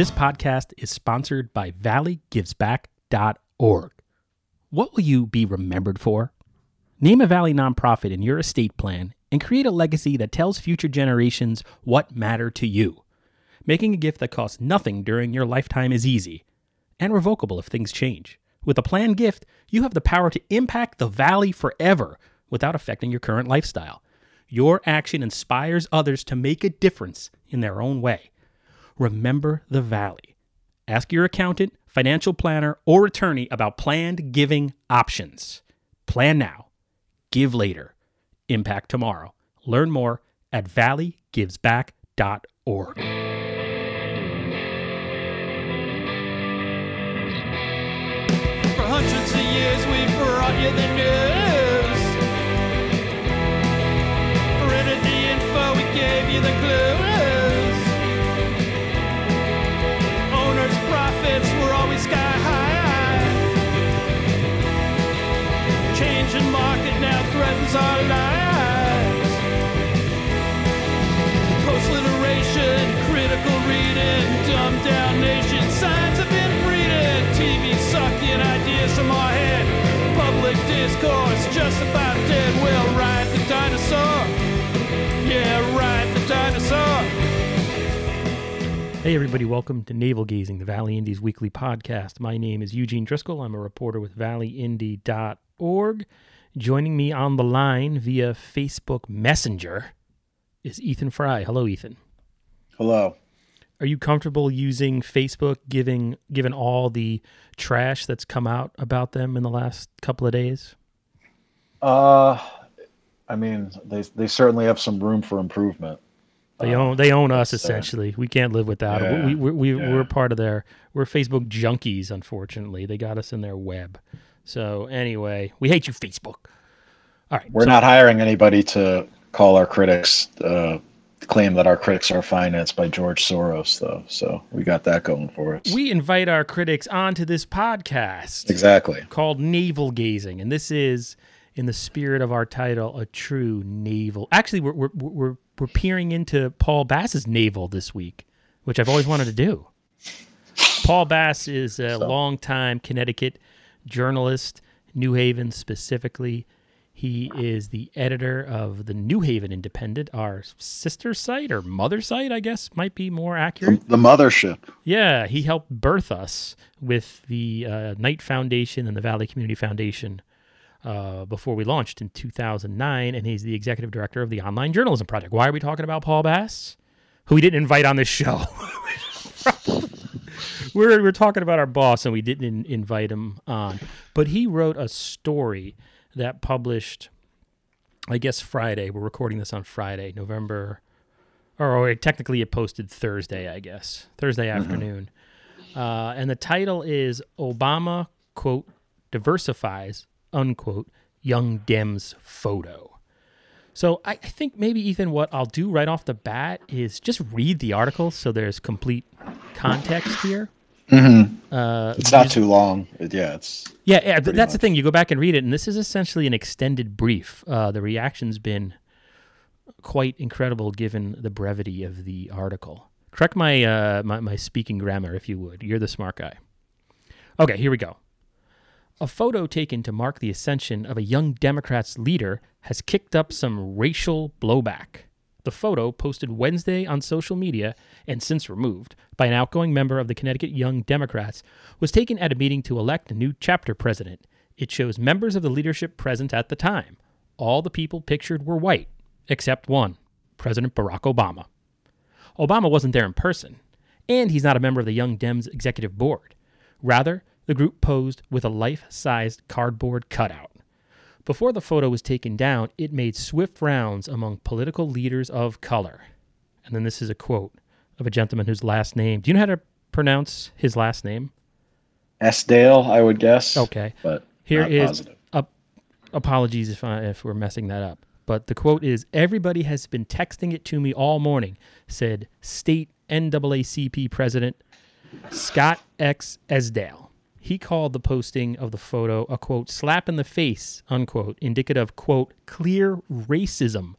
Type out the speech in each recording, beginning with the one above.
This podcast is sponsored by valleygivesback.org. What will you be remembered for? Name a Valley nonprofit in your estate plan and create a legacy that tells future generations what matter to you. Making a gift that costs nothing during your lifetime is easy and revocable if things change. With a planned gift, you have the power to impact the Valley forever without affecting your current lifestyle. Your action inspires others to make a difference in their own way. Remember the Valley. Ask your accountant, financial planner, or attorney about planned giving options. Plan now, give later, impact tomorrow. Learn more at valleygivesback.org. For hundreds of years we've brought you the news. Printed the info, we gave you the clues. Critical reading, down nation, signs of inbreeding, TV sucking ideas from our head, public discourse dead. We'll ride the dinosaur, yeah, ride the dinosaur. Hey, everybody, welcome to Navel Gazing, the Valley Indy's weekly podcast. My name is Eugene Driscoll. I'm a reporter with valleyindy.org. Joining me on the line via Facebook Messenger is Ethan Fry. Hello, Ethan. Hello. Are you comfortable using Facebook given given all the trash that's come out about them in the last couple of days? Uh, I mean, they they certainly have some room for improvement. They own they own us essentially. We can't live without them. Yeah, We we, we yeah. we're part of their we're Facebook junkies. Unfortunately, they got us in their web. So anyway, we hate you, Facebook. All right, We're so- not hiring anybody to call our critics, uh, claim that our critics are financed by George Soros, though. So we got that going for us. We invite our critics onto this podcast exactly. called Navel Gazing, and this is, in the spirit of our title, a true navel. Actually, we're we're we're, we're peering into Paul Bass's navel this week, which I've always wanted to do. Paul Bass is a So- longtime Connecticut journalist, New Haven specifically. He is the editor of the New Haven Independent, our sister site or mother site, I guess might be more accurate. The, the mothership. Yeah, he helped birth us with the uh, Knight Foundation and the Valley Community Foundation uh, before we launched in 2009, and he's the executive director of the Online Journalism Project. Why are we talking about Paul Bass, who we didn't invite on this show? we're we're talking about our boss, and we didn't in- invite him on, but he wrote a story that published, I guess Friday. We're recording this on Friday, November or, or technically it posted Thursday, I guess, Thursday afternoon. Uh, and the title is Obama, quote, diversifies, unquote, young Dems photo. So I, I think maybe, Ethan, what I'll do right off the bat is just read the article so there's complete context here. Mm-hmm. Uh, It's not too long. Yeah, it's yeah, yeah, that's the thing. You go back and read it, and this is essentially an extended brief. Uh, the reaction's been quite incredible given the brevity of the article. Correct my, uh, my my speaking grammar, if you would. You're the smart guy. Okay, here we go. A photo taken to mark the ascension of a young Democrats leader has kicked up some racial blowback. The photo, posted Wednesday on social media and since removed by an outgoing member of the Connecticut Young Democrats, was taken at a meeting to elect a new chapter president. It shows members of the leadership present at the time. All the people pictured were white, except one President Barack Obama. Obama wasn't there in person, and he's not a member of the Young Dems executive board. Rather, the group posed with a life sized cardboard cutout. Before the photo was taken down, it made swift rounds among political leaders of color. And then this is a quote of a gentleman whose last name. Do you know how to pronounce his last name? S. Dale, I would guess. Okay. But Here not is positive. a, apologies if I, if we're messing that up. But the quote is Everybody has been texting it to me all morning, said state NAACP president Scot X. Esdaile. He called the posting of the photo a quote, slap in the face, unquote, indicative of quote, clear racism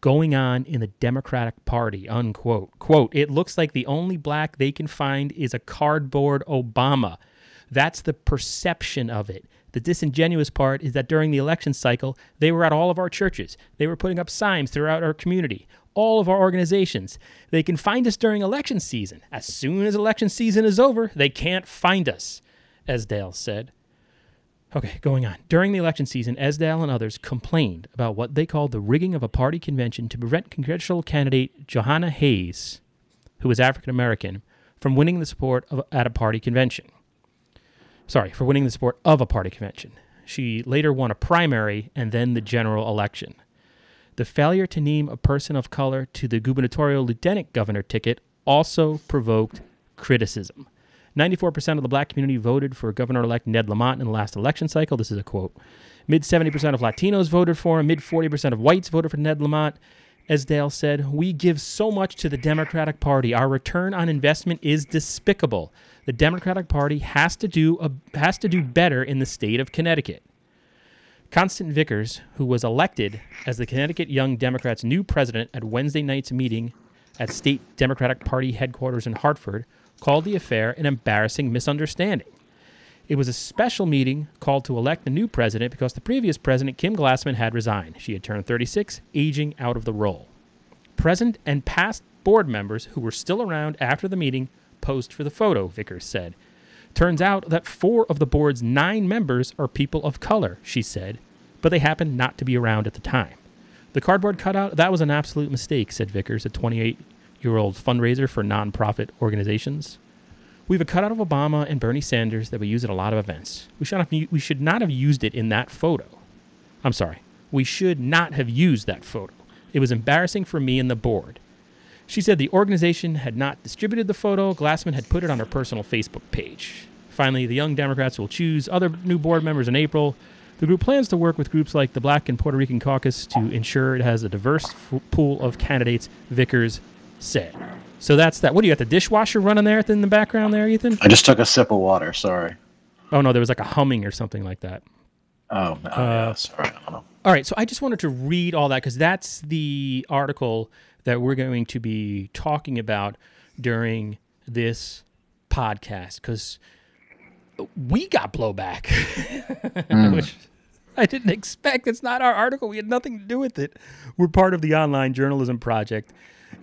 going on in the Democratic Party, unquote. Quote, it looks like the only black they can find is a cardboard Obama. That's the perception of it. The disingenuous part is that during the election cycle, they were at all of our churches. They were putting up signs throughout our community, all of our organizations. They can find us during election season. As soon as election season is over, they can't find us, Esdaile said. Okay, going on. During the election season, Esdaile and others complained about what they called the rigging of a party convention to prevent congressional candidate Jahana Hayes, who was African American, from winning the support of, at a party convention. Sorry, for winning the support of a party convention. She later won a primary and then the general election. The failure to name a person of color to the gubernatorial lieutenant governor ticket also provoked criticism. 94% of the black community voted for Governor elect Ned Lamont in the last election cycle. This is a quote. Mid 70% of Latinos voted for him. Mid 40% of whites voted for Ned Lamont. Esdaile said, We give so much to the Democratic Party. Our return on investment is despicable. The Democratic Party has to do, a, has to do better in the state of Connecticut. Constance Vickers, who was elected as the Connecticut Young Democrats' new president at Wednesday night's meeting at State Democratic Party headquarters in Hartford, called the affair an embarrassing misunderstanding. It was a special meeting called to elect the new president because the previous president, Kim Glassman, had resigned. She had turned 36, aging out of the role. Present and past board members who were still around after the meeting posed for the photo, Vickers said. Turns out that four of the board's nine members are people of color, she said, but they happened not to be around at the time. The cardboard cutout, that was an absolute mistake, said Vickers, a 28 year old fundraiser for nonprofit organizations. We have a cutout of Obama and Bernie Sanders that we use at a lot of events. We should, have, we should not have used it in that photo. I'm sorry. We should not have used that photo. It was embarrassing for me and the board. She said the organization had not distributed the photo. Glassman had put it on her personal Facebook page. Finally, the Young Democrats will choose other new board members in April. The group plans to work with groups like the Black and Puerto Rican Caucus to ensure it has a diverse f- pool of candidates, Vickers said. So that's that. What do you got? The dishwasher running there in the background there, Ethan? I just took a sip of water. Sorry. Oh no, there was like a humming or something like that. Oh, no, yeah, uh, sorry. I don't know. All right, so I just wanted to read all that because that's the article that we're going to be talking about during this podcast because we got blowback, hmm. which I didn't expect. It's not our article. We had nothing to do with it. We're part of the online journalism project.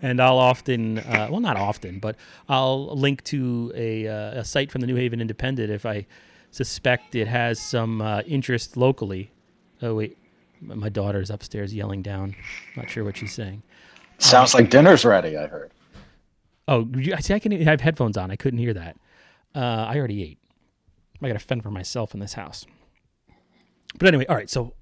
And I'll often, uh, well, not often, but I'll link to a, uh, a site from the New Haven Independent if I suspect it has some uh, interest locally. Oh, wait. My daughter's upstairs yelling down. Not sure what she's saying. Sounds like dinner's ready. I heard. Oh, I see. I can have headphones on. I couldn't hear that. Uh, I already ate. I got to fend for myself in this house. But anyway, all right. So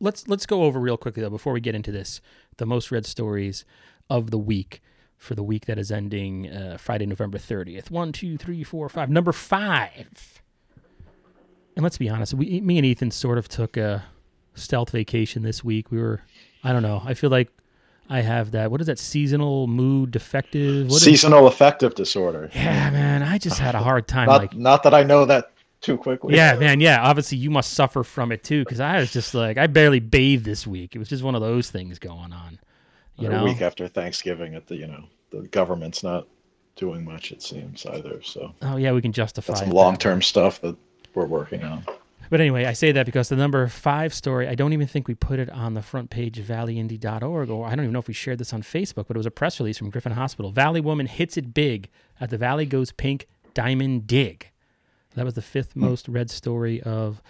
let's let's go over real quickly though before we get into this the most read stories of the week for the week that is ending uh, Friday, November thirtieth. One, two, three, four, five. Number five. And let's be honest, we, me and Ethan sort of took a stealth vacation this week. We were, I don't know. I feel like I have that. What is that? Seasonal mood defective. What is- Seasonal affective disorder. yeah, man. I just had a hard time. Not, like, not that I know that too quickly. yeah, man. Yeah, obviously you must suffer from it too, because I was just like, I barely bathed this week. It was just one of those things going on. You a know, week after Thanksgiving, at the you know the government's not doing much. It seems either. So oh yeah, we can justify some long term stuff that we're working on. But anyway, I say that because the number five story, I don't even think we put it on the front page of valleyindy.org, or I don't even know if we shared this on Facebook, but it was a press release from Griffin Hospital. Valley woman hits it big at the Valley Goes Pink Diamond Dig. That was the fifth most read story of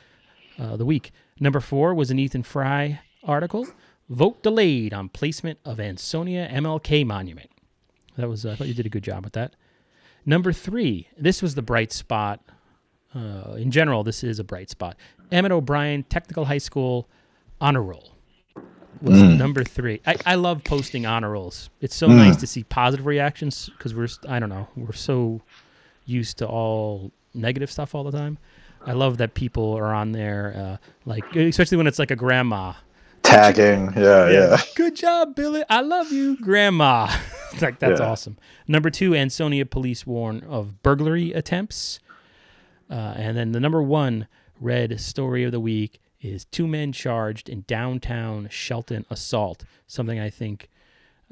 uh, the week. Number four was an Ethan Fry article. Vote delayed on placement of Ansonia MLK monument. That was I thought you did a good job with that. Number three, this was the bright spot. Uh, in general, this is a bright spot. Emmett O'Brien Technical High School honor roll was Mm. number three. I, I love posting honor rolls. It's so nice to see positive reactions because we're I don't know we're so used to all negative stuff all the time. I love that people are on there, uh, like especially when it's like a grandma. Tagging. Yeah, yeah. Good job, Billy. I love you, Grandma. like that's Yeah. awesome. Number two, Ansonia police warn of burglary attempts, uh, and then the number one read story of the week is two men charged in downtown Shelton assault. Something I think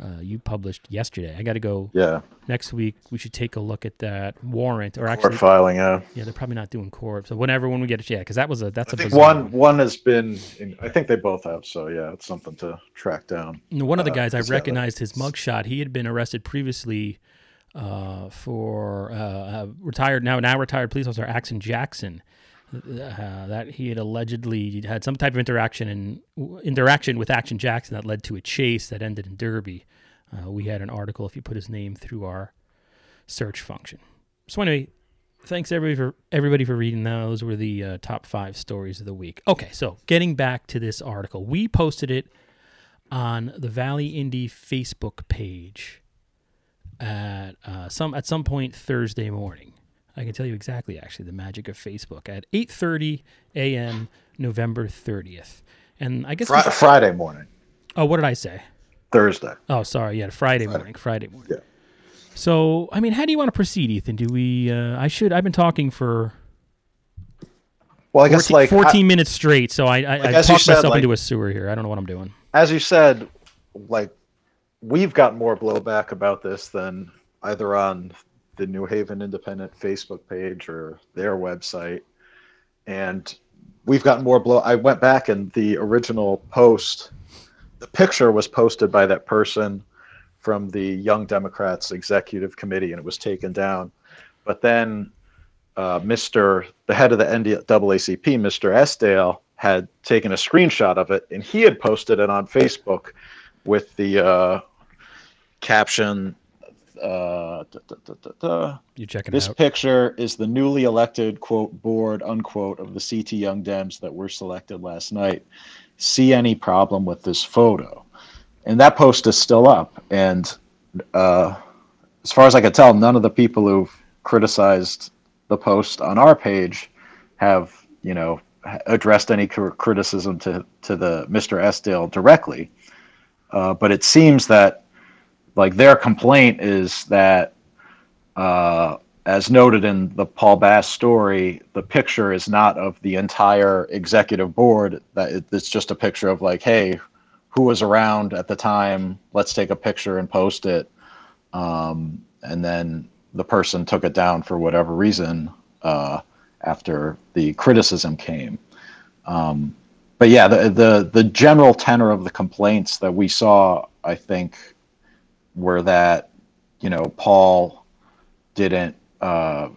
uh, you published yesterday. I got to go Yeah, next week. We should take a look at that warrant, or court actually, filing. Yeah, yeah, they're probably not doing court. So whenever when we get it, yeah, because that was a that's I a think one one has been. In, I think they both have. So yeah, it's something to track down. And One of the Uh, guys I recognized his mugshot. He had been arrested previously uh, for uh, uh, retired now now retired police officer Axon Jackson. Uh, that he had allegedly had some type of interaction and interaction with Action Jackson that led to a chase that ended in Derby. Uh, we had an article if you put his name through our search function. So anyway, thanks everybody for everybody for reading those. Were the uh, top five stories of the week. Okay, so getting back to this article, we posted it on the Valley Indy Facebook page at uh, some at some point Thursday morning. I can tell you exactly, actually, the magic of Facebook at 8:30 a.m. November 30th. And I guess should- Friday morning, oh, what did I say? Thursday. Oh, sorry, yeah, Friday morning, Friday morning. Yeah. So, I mean, how do you want to proceed, Ethan? Do we? Uh, I should. I've been talking for Well, I guess 14, like 14 minutes straight, so I, I, I you talked myself like- into a sewer here. I don't know what I'm doing. as you said, like we've got more blowback about this than either on the New Haven Independent Facebook page or their website. And we've gotten more blow. I went back and the original post, the picture was posted by that person from the Young Democrats Executive Committee and it was taken down. But then uh, Mr. the head of the NAACP, Mr. Esdaile, had taken a screenshot of it and he had posted it on Facebook with the uh, caption. Uh, da, da, da, da, da. You checking This out? picture is the newly elected quote board unquote of the CT Young Dems that were selected last night. See any problem with this photo? And that post is still up. And uh, as far as I can tell, none of the people who've criticized the post on our page have, you know, addressed any cr- criticism to to the Mr. Esdaile directly. Uh, but it seems that, like, their complaint is that uh, as noted in the Paul Bass story, the picture is not of the entire executive board. That it, it's just a picture of like, hey, who was around at the time? Let's take a picture and post it. Um, and then the person took it down for whatever reason uh, after the criticism came. Um, but yeah, the, the the general tenor of the complaints that we saw, I think, were that you know Paul didn't uh,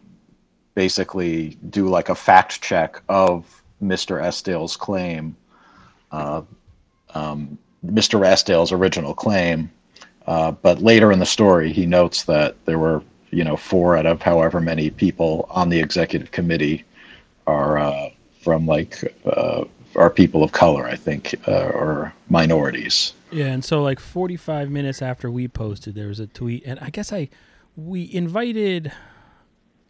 basically do like a fact check of Mr. Esdaile's claim, uh, um, Mr. Esdaile's original claim. Uh, but later in the story, he notes that there were, you know, four out of however many people on the executive committee are uh, from like uh, are people of color, I think, uh, or minorities. Yeah, and so like 45 minutes after we posted, there was a tweet, and I guess I we invited.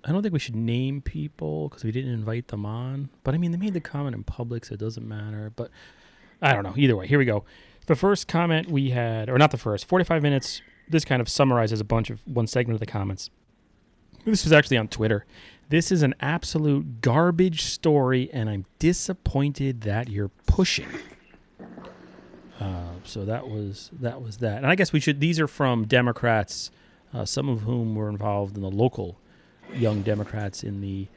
I don't think we should name people because we didn't invite them on. But I mean, they made the comment in public, so it doesn't matter. But I don't know. Either way, here we go. The first comment we had, or not the first, 45 minutes. This kind of summarizes a bunch of one segment of the comments. This was actually on Twitter. This is an absolute garbage story, and I'm disappointed that you're pushing. Uh, so that was that was that, and I guess we should. These are from Democrats, uh, some of whom were involved in the local Young Democrats in the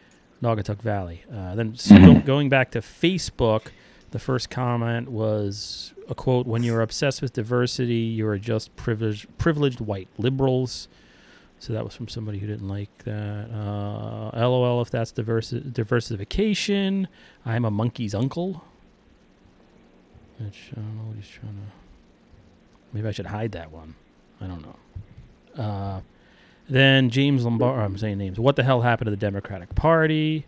Naugatuck Valley. Uh, then s- go, going back to Facebook, the first comment was a quote: "When you're obsessed with diversity, you are just privileged privileged white liberals." So that was from somebody who didn't like that. Uh, LOL, if that's diversi- diversification, I'm a monkey's uncle. I don't know what he's trying to. Maybe I should hide that one. I don't know. Uh, then James Lombard. I'm saying names. What the hell happened to the Democratic Party?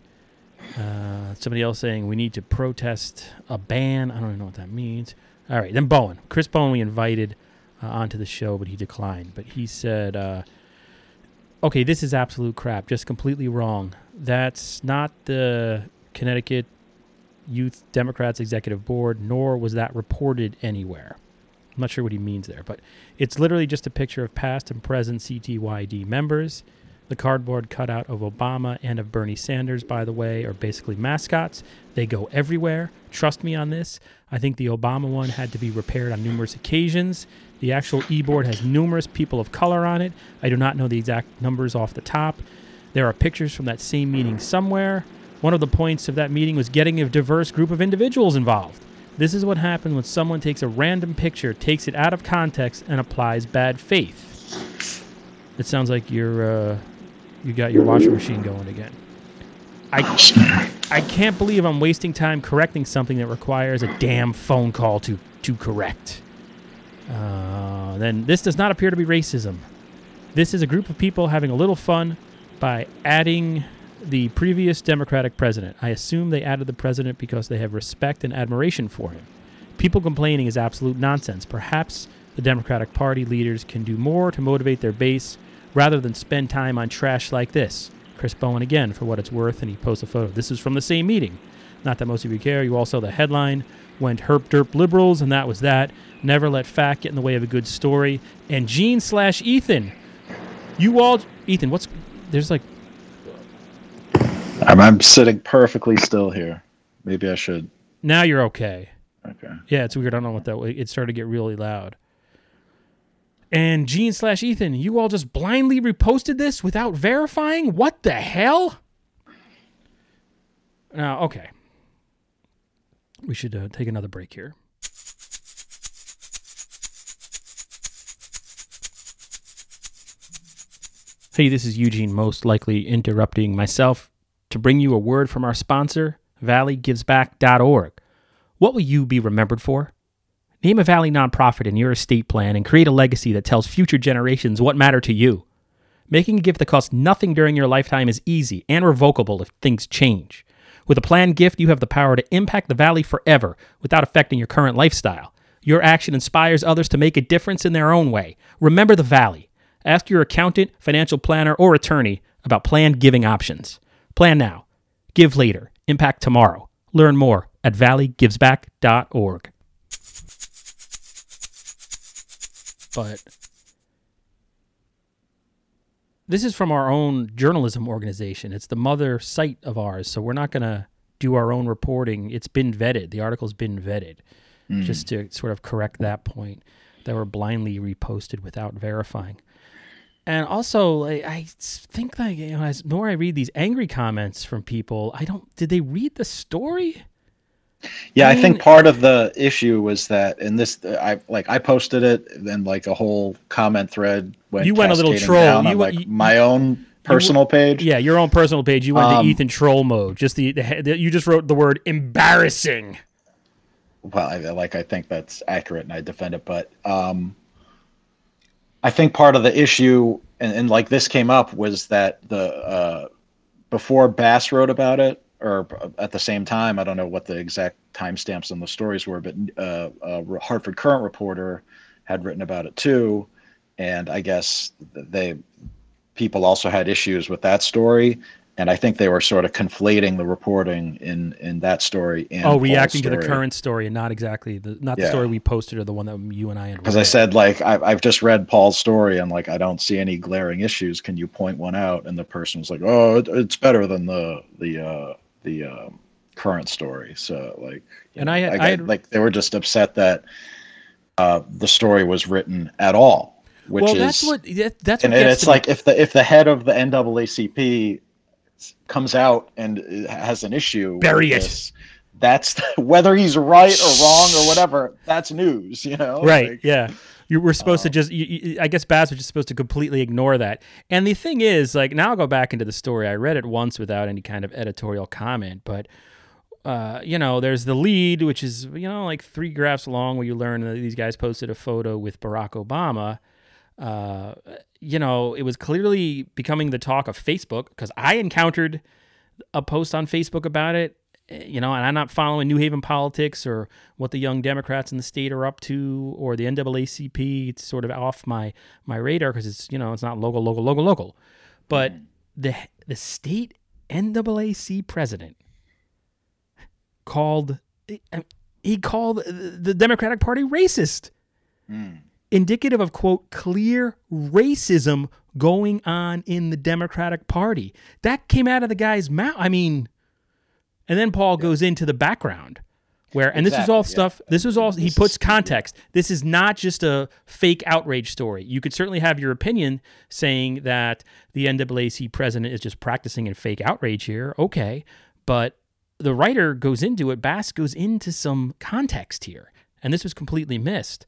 Uh, somebody else saying we need to protest a ban. I don't even know what that means. All right, then Bowen. Chris Bowen, we invited uh, onto the show, but he declined. But he said, uh, okay, this is absolute crap. Just completely wrong. That's not the Connecticut Youth Democrats Executive Board, nor was that reported anywhere. I'm not sure what he means there, but it's literally just a picture of past and present CTYD members. The cardboard cutout of Obama and of Bernie Sanders, by the way, are basically mascots. They go everywhere. Trust me on this. I think the Obama one had to be repaired on numerous occasions. The actual e board has numerous people of color on it. I do not know the exact numbers off the top. There are pictures from that same meeting somewhere. One of the points of that meeting was getting a diverse group of individuals involved. This is what happens when someone takes a random picture, takes it out of context, and applies bad faith. It sounds like you're uh, you got your washing machine going again. I I can't believe I'm wasting time correcting something that requires a damn phone call to to correct. Uh, then this does not appear to be racism. This is a group of people having a little fun by adding the previous Democratic president. I assume they added the president because they have respect and admiration for him. People complaining is absolute nonsense. Perhaps the Democratic Party leaders can do more to motivate their base rather than spend time on trash like this. Chris Bowen again, for what it's worth, and he posts a photo. This is from the same meeting. Not that most of you care. You all saw the headline. Went herp derp liberals, and that was that. Never let fact get in the way of a good story. And Gene slash Ethan, you all, Ethan, what's there's like I'm, I'm sitting perfectly still here. Maybe I should. now you're okay. Okay. Yeah, it's weird. I don't know what that. It started to get really loud. And Gene slash Ethan, you all just blindly reposted this without verifying? What the hell? Now, okay. We should uh, take another break here. Hey, this is Eugene, most likely interrupting myself to bring you a word from our sponsor, valleygivesback.org. What will you be remembered for? Name a Valley nonprofit in your estate plan and create a legacy that tells future generations what matter to you. Making a gift that costs nothing during your lifetime is easy and revocable if things change. With a planned gift, you have the power to impact the Valley forever without affecting your current lifestyle. Your action inspires others to make a difference in their own way. Remember the Valley. Ask your accountant, financial planner, or attorney about planned giving options. Plan now. Give later. Impact tomorrow. Learn more at valleygivesback.org. But this is from our own journalism organization. It's the mother site of ours, so we're not going to do our own reporting. It's been vetted. The article's been vetted. Hmm. Just to sort of correct that point that were blindly reposted without verifying. And also, like, I think that you know, as more I read these angry comments from people, I don't. Did they read the story? Yeah, I I, think part of the issue was that in this, I like I posted it, then like a whole comment thread went. You went a little troll. You on, like you- my own personal page. Yeah, your own personal page. You went Um, to Ethan troll mode. Just the, the, the you just wrote the word embarrassing. well, I, like I think that's accurate, and I defend it. But um, I think part of the issue, and, and like this came up, was that the uh, before Bass wrote about it, or at the same time, I don't know what the exact timestamps on the stories were, but uh, a Hartford Courant reporter had written about it too, and I guess they people also had issues with that story. And I think they were sort of conflating the reporting in in that story and oh, reacting to the Courant story and not exactly the not the Yeah. story we posted or the one that you and I had. because I said like I've, I've just read Paul's story and like I don't see any glaring issues. Can you point one out? And the person was like, "Oh, it, it's better than the the uh, the um, Courant story." So like, And know, I had- I got- had- like they were just upset that uh, the story was written at all, which well, is that's what that, that's and, what and it's like if the if the head of the NAACP comes out and has an issue, Bury it. this, That's whether he's right or wrong or whatever. That's news, you know. right Like, yeah you were supposed Um, to just you, you, i guess Bass was just supposed to completely ignore that and the thing is like now i'll go back into the story i read it once without any kind of editorial comment but uh, you know, there's the lead, which is you know like three graphs long, where you learn that these guys posted a photo with Barack Obama. Uh, you know, it was clearly becoming the talk of Facebook because I encountered a post on Facebook about it. eh, You know, and I'm not following New Haven politics or what the young Democrats in the state are up to or the NAACP. It's sort of off my my radar because it's you know it's not local, local, local, local. But the the state NAACP president called he called the Democratic Party racist mm, indicative of quote clear racism going on in the Democratic Party. That came out of the guy's mouth. I mean, and then Paul goes into the background where, and this is all Exactly, yeah. stuff, this was all, he puts is- context. This is not just a fake outrage story. You could certainly have your opinion saying that the NAACP president is just practicing in fake outrage here. Okay. But the writer goes into it, Bass goes into some context here. And this was completely missed.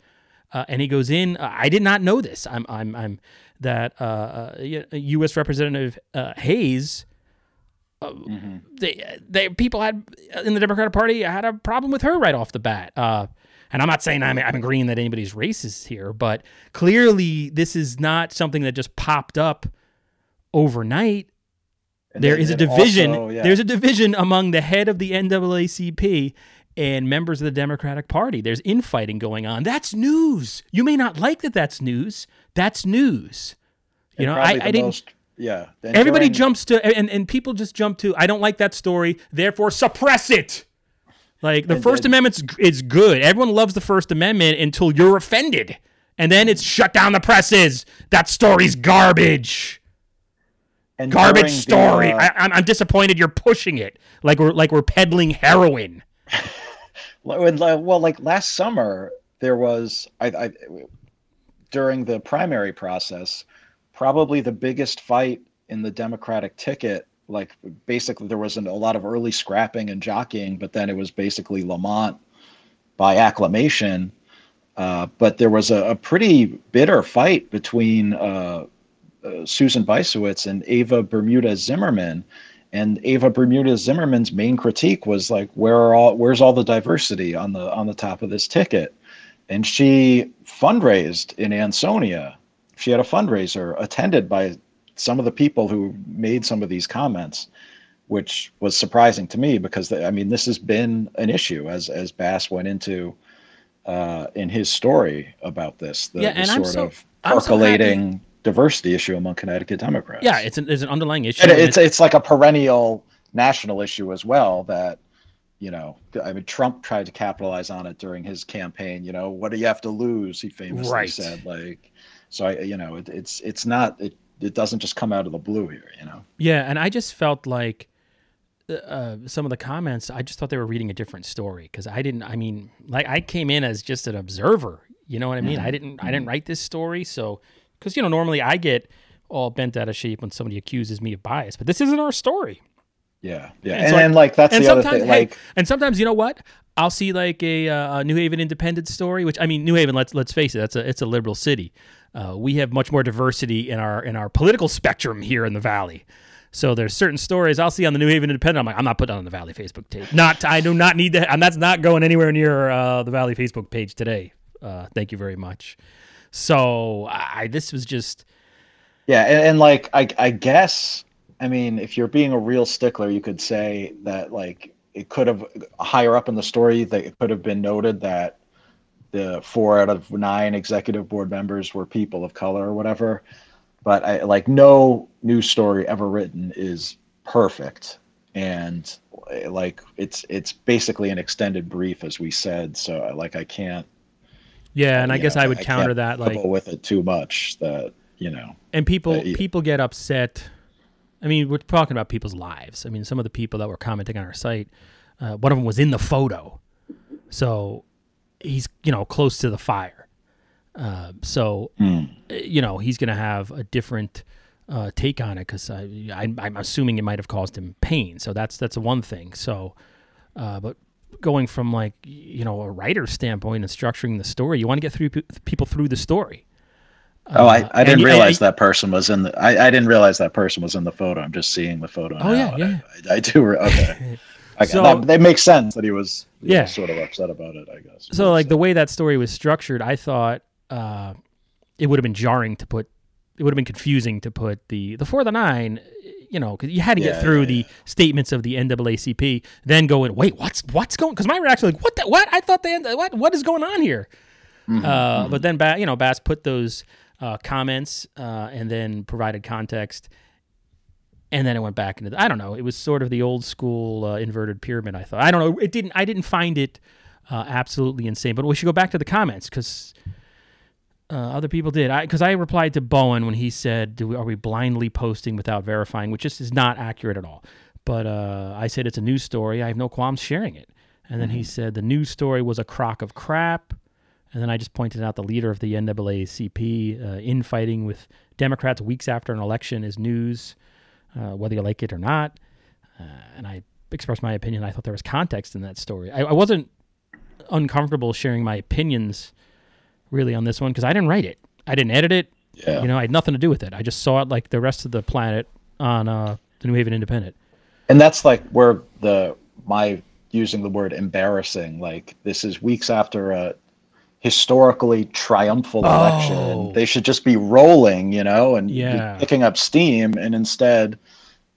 Uh, and he goes in. Uh, I did not know this. I'm, I'm, I'm that uh, uh, U.S. Representative uh, Hayes. Uh, they, they, people had in the Democratic Party had a problem with her right off the bat. Uh, and I'm not saying I'm, I'm agreeing that anybody's racist here, but clearly this is not something that just popped up overnight. And There then- is a division. also, yeah. There's a division among the head of the NAACP and members of the Democratic Party. There's infighting going on. That's news. You may not like that. That's news. That's news. You and know, I, I didn't. most- yeah. everybody jumps to and, and people just jump to. I don't like that story. Therefore, suppress it. Like the And First Amendment's is good. Everyone loves the First Amendment until you're offended, and then it's shut down the presses. That story's garbage and garbage during the, story. uh, I, I'm, I'm disappointed you're pushing it like we're like we're peddling heroin. Well, like- last summer, there was I, I during the primary process, probably the biggest fight in the Democratic ticket. Like basically, there was a lot of early scrapping and jockeying, but then it was basically Lamont by acclamation. Uh, but there was a, a pretty bitter fight between uh, uh, Susan Bysiewicz and Eva Bermudez Zimmerman. And Eva Bermudez Zimmerman's main critique was like, where are all where's all the diversity on the on the top of this ticket? And she fundraised in Ansonia. She had a fundraiser attended by some of the people who made some of these comments, which was surprising to me because I mean this has been an issue as as Bass went into uh, in his story about this, the, Yeah, the and I'm sort so- of I'm so percolating diversity issue among Connecticut Democrats. Yeah, it's an, there's an underlying issue. and and it's it's like a perennial national issue as well that you know i mean trump tried to capitalize on it during his campaign you know what do you have to lose he famously Right. said like so i you know it, it's it's not it, it doesn't just come out of the blue here you know Yeah, and I just felt like uh, uh some of the comments, I just thought they were reading a different story because I didn't. I mean, like I came in as just an observer. You know what I mean? Mm-hmm. I didn't. I didn't mm-hmm. write this story, so because you know normally I get all bent out of shape when somebody accuses me of bias, but this isn't our story. yeah yeah And and, so I- and like that's and the other sometimes, thing hey, like and sometimes you know what? I'll see like a, uh, a New Haven Independent story, which I mean, New Haven. Let's let's face it, that's a it's a liberal city. Uh, we have much more diversity in our in our political spectrum here in the Valley. So there's certain stories I'll see on the New Haven Independent. I'm like, I'm not putting on the Valley Facebook page. Not I do not need that, and that's not going anywhere near uh, the Valley Facebook page today. Uh, thank you very much. So I this was just Yeah, and, and like I I guess I mean if you're being a real stickler, you could say that like it could have higher up in the story that it could have been noted that the four out of nine executive board members were people of color or whatever. But I like no news story ever written is perfect. And like it's it's basically an extended brief as we said. So like I can't yeah, and I guess know, I would can't counter that like with it too much that you know and people Uh, yeah. people get upset. I mean, we're talking about people's lives. I mean, some of the people that were commenting on our site, uh, one of them was in the photo, so he's you know close to the fire. Uh, so uh, you know he's going to have a different uh, take on it because I, I, I'm assuming it might have caused him pain. So that's that's one thing. So, uh, but going from like you know a writer's standpoint and structuring the story, you want to get through people through the story. Oh, I, Uh, I didn't realize that person was in the. I, I didn't realize that person was in the photo. I'm just seeing the photo. Oh, yeah, now. yeah. I, I do. re- Okay. I, So- that, that makes sense that he was. Yeah. was sort of upset about it. I guess. So like the way that story was structured, I thought uh, it would have been jarring to put. It would have been confusing to put the the four of the nine. You know, because you had to get Yeah, through yeah, the statements of the NAACP, then go in. Wait, what's what's going? Because my reaction like, what the what? I thought they what what is going on here? Mm-hmm, uh, But then, ba- you know, Bass put those uh, comments uh, and then provided context, and then it went back into. The, I don't know. It was sort of the old school uh, inverted pyramid. I thought. I don't know. It didn't. I didn't find it uh, absolutely insane. But we should go back to the comments because Uh, other people did. I because I replied to Bowen when he said, "Do we, are we blindly posting without verifying?" Which just is not accurate at all. But uh, I said it's a news story. I have no qualms sharing it. And then he said the news story was a crock of crap. And then I just pointed out the leader of the NAACP uh, infighting with Democrats weeks after an election is news, uh, whether you like it or not. Uh, and I expressed my opinion. I thought there was context in that story. I, I wasn't uncomfortable sharing my opinions really on this one because I didn't write it. I didn't edit it. Yeah. You know, I had nothing to do with it. I just saw it like the rest of the planet on uh, the New Haven Independent. and that's like where the my using the word embarrassing like this is weeks after a historically triumphal Oh. election they should just be rolling you know and Yeah. picking up steam and instead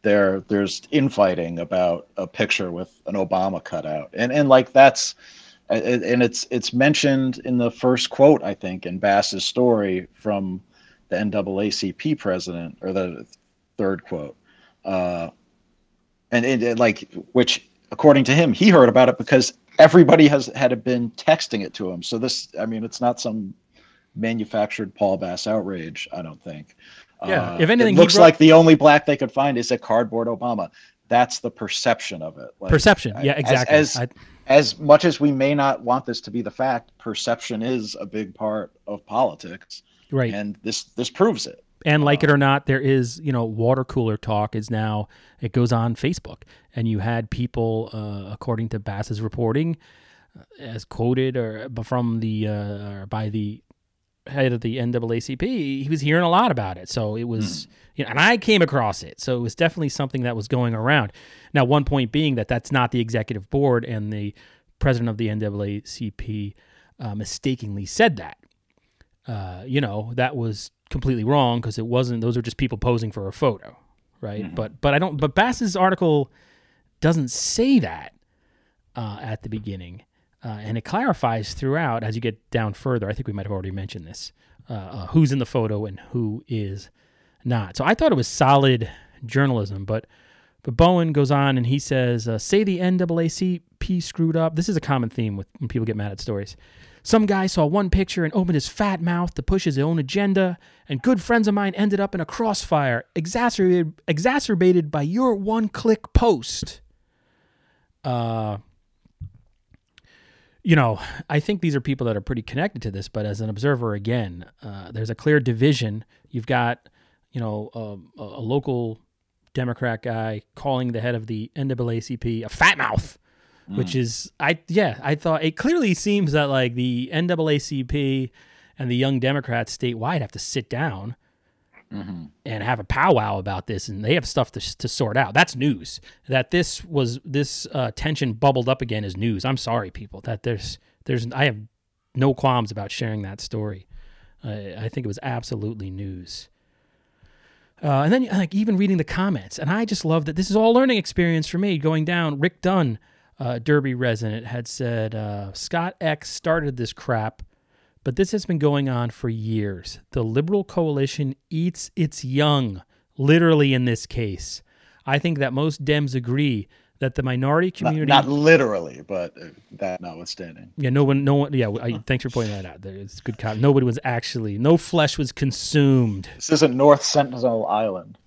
there there's infighting about a picture with an obama cutout and and like that's and it's it's mentioned in the first quote i think in bass's story from the naacp president or the third quote. Uh and it, it, like which according to him he heard about it because everybody has had been texting it to him. So this i mean it's not some manufactured paul bass outrage i don't think. Yeah, Uh, if anything, it looks brought- like the only black they could find is a cardboard obama that's the perception of it Like, Perception. Yeah, exactly. as, I- as much as we may not want this to be the fact perception is a big part of politics right. and this this proves it and like it or not, there is, you know, water cooler talk is now, it goes on Facebook. And you had people, uh, according to Bass's reporting, uh, as quoted or from the, uh, or by the head of the NAACP, he was hearing a lot about it. So it was, you know, and I came across it. So it was definitely something that was going around. Now, one point being that that's not the executive board and the president of the NAACP uh, mistakenly said that uh, you know, that was completely wrong because it wasn't. Those are just people posing for a photo, right? But but I don't. But Bass's article doesn't say that uh, at the beginning, uh, and it clarifies throughout as you get down further. I think we might have already mentioned this: uh, uh, who's in the photo and who is not. So I thought it was solid journalism, but. But Bowen goes on and he says, uh, "Say the NAACP screwed up." This is a common theme with when people get mad at stories. Some guy saw one picture and opened his fat mouth to push his own agenda, and good friends of mine ended up in a crossfire, exacerbated exacerbated by your one-click post. Uh, you know, I think these are people that are pretty connected to this, but as an observer, again, uh, there's a clear division. You've got, you know, um, a, a local Democrat guy calling the head of the NAACP a fat mouth, which is I yeah I thought it clearly seems that like the NAACP and the Young Democrats statewide have to sit down and have a powwow about this, and they have stuff to, to sort out. That's news. That this was this uh, tension bubbled up again is news. I'm sorry, people. That there's there's I have no qualms about sharing that story. I I think it was absolutely news. Uh, and then like even reading the comments, and I just love that this is all learning experience for me. Going down, Rick Dunn, uh, Derby resident, had said uh, Scot X started this crap, but this has been going on for years. The liberal coalition eats its young, literally in this case. I think that most Dems agree that the minority community. not literally but uh, that notwithstanding yeah, no one, no one. Yeah, I, thanks for pointing that out. There, It's good. Comment. Nobody was actually, no flesh was consumed. this isn't north sentinel island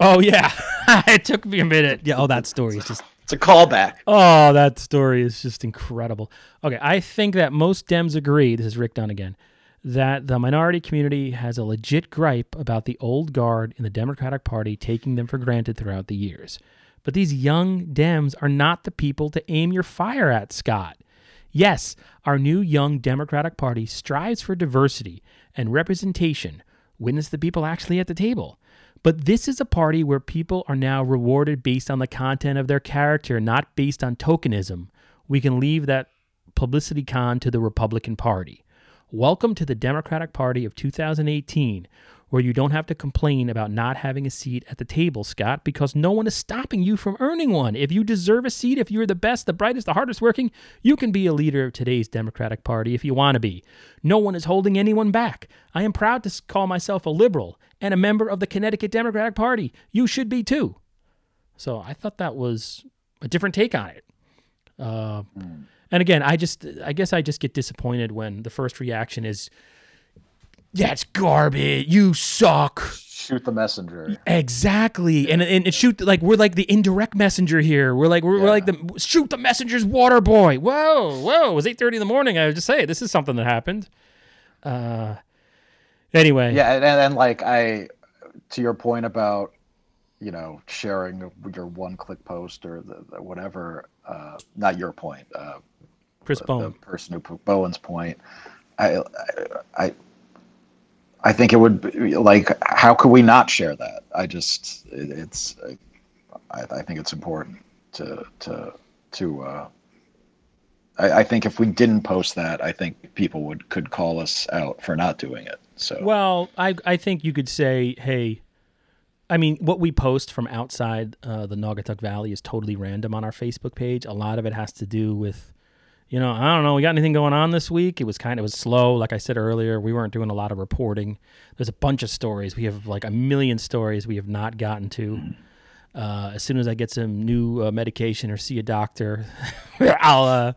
Oh yeah, it took me a minute. Yeah. Oh, that story is just. It's a callback Oh, that story is just incredible. Okay, I think that most Dems agree. This is Rick Dunn again. That the minority community has a legit gripe about the old guard in the Democratic Party taking them for granted throughout the years. But these young Dems are not the people to aim your fire at, Scot. Yes, our new young Democratic Party strives for diversity and representation. Witness the people actually at the table. But this is a party where people are now rewarded based on the content of their character, not based on tokenism. We can leave that publicity con to the Republican Party. Welcome to the Democratic Party of 2018, where you don't have to complain about not having a seat at the table, Scot, because no one is stopping you from earning one. If you deserve a seat, if you're the best, the brightest, the hardest working, you can be a leader of today's Democratic Party if you want to be. No one is holding anyone back. I am proud to call myself a liberal and a member of the Connecticut Democratic Party. You should be too. So I thought that was a different take on it. Uh, And And again, I just I guess I just get disappointed when the first reaction is that's garbage. You suck. Shoot the messenger. Exactly. And and, and shoot like we're like the indirect messenger here. We're like we're, we're like the shoot the messenger's water boy. Whoa, whoa. It was 8:30 in the morning. I would just say this is something that happened. Uh anyway. Yeah, and, and like I to your point about you know sharing your one click post or the, the whatever uh, not your point uh, Chris the, Bowen. the person who put Bowen's point I, I I think it would be like how could we not share that I just it, it's I, I think it's important to to to uh, I, I think if we didn't post that I think people would could call us out for not doing it so Well, I I think you could say, hey, I mean, what we post from outside uh, the Naugatuck Valley is totally random on our Facebook page. A lot of it has to do with, you know, I don't know. We got anything going on this week? It was kind of it was slow, like I said earlier. We weren't doing a lot of reporting. There's a bunch of stories. We have like a million stories we have not gotten to. Uh, as soon as I get some new uh, medication or see a doctor, I'll uh,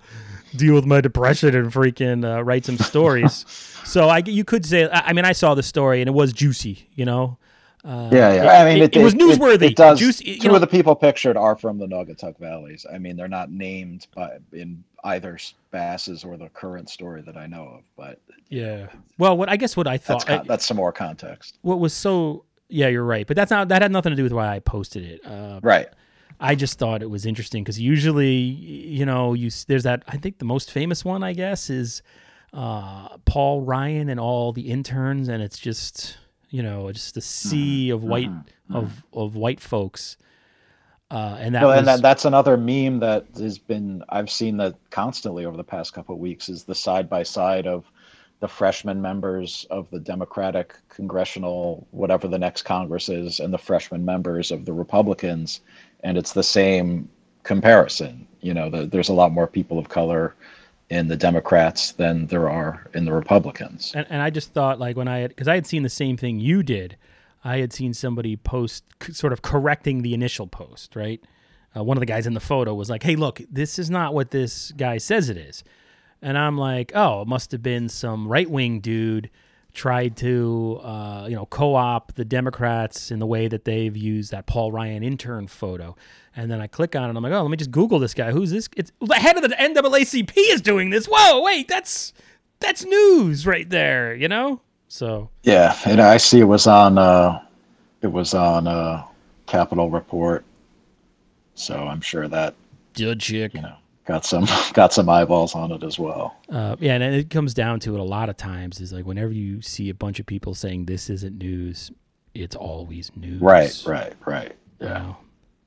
deal with my depression and freaking uh, write some stories. so I, you could say, I I mean, I saw the story and it was juicy, you know. Uh, Yeah, yeah. It, I mean, it, it was newsworthy. It, does. Juicy, Two know, of the people pictured are from the Naugatuck Valleys. I mean, they're not named by in either Bass's or the Courant story that I know of, but yeah. Well, what I guess what I that's thought, con- I- that's some more context, what was so, yeah, you're right. But that's not that had nothing to do with why I posted it. Uh, right? I just thought it was interesting because usually, you know, you there's that. I think the most famous one, I guess, is uh, Paul Ryan and all the interns, and it's just you know just a sea of white of of white folks, uh, and that Well, was and that, that's another meme that has been I've seen that constantly over the past couple of weeks is the side by side of the freshman members of the Democratic congressional whatever the next Congress is and the freshman members of the Republicans, and it's the same comparison. You know, the, there's a lot more people of color in the Democrats than there are in the Republicans. and, and I just thought like when I had because I had seen the same thing you did, I had seen somebody post sort of correcting the initial post, right? Uh, one of the guys in the photo was like, "Hey, look, this is not what this guy says it is," and I'm like, "Oh, it must have been some right wing dude." Tried to, uh, you know, co-op the Democrats in the way that they've used that Paul Ryan intern photo, and then I click on it. and I'm like, oh, let me just Google this guy. Who's this? It's the head of the NAACP is doing this. Whoa, wait, that's that's news right there, you know? So Yeah, and I see it was on uh, it was on uh, Capitol Report, so I'm sure that good chick. you know got some got some eyeballs on it as well. Uh, yeah, and it comes down to it a lot of times is like whenever you see a bunch of people saying this isn't news, it's always news. Right, right, right. you Yeah, know?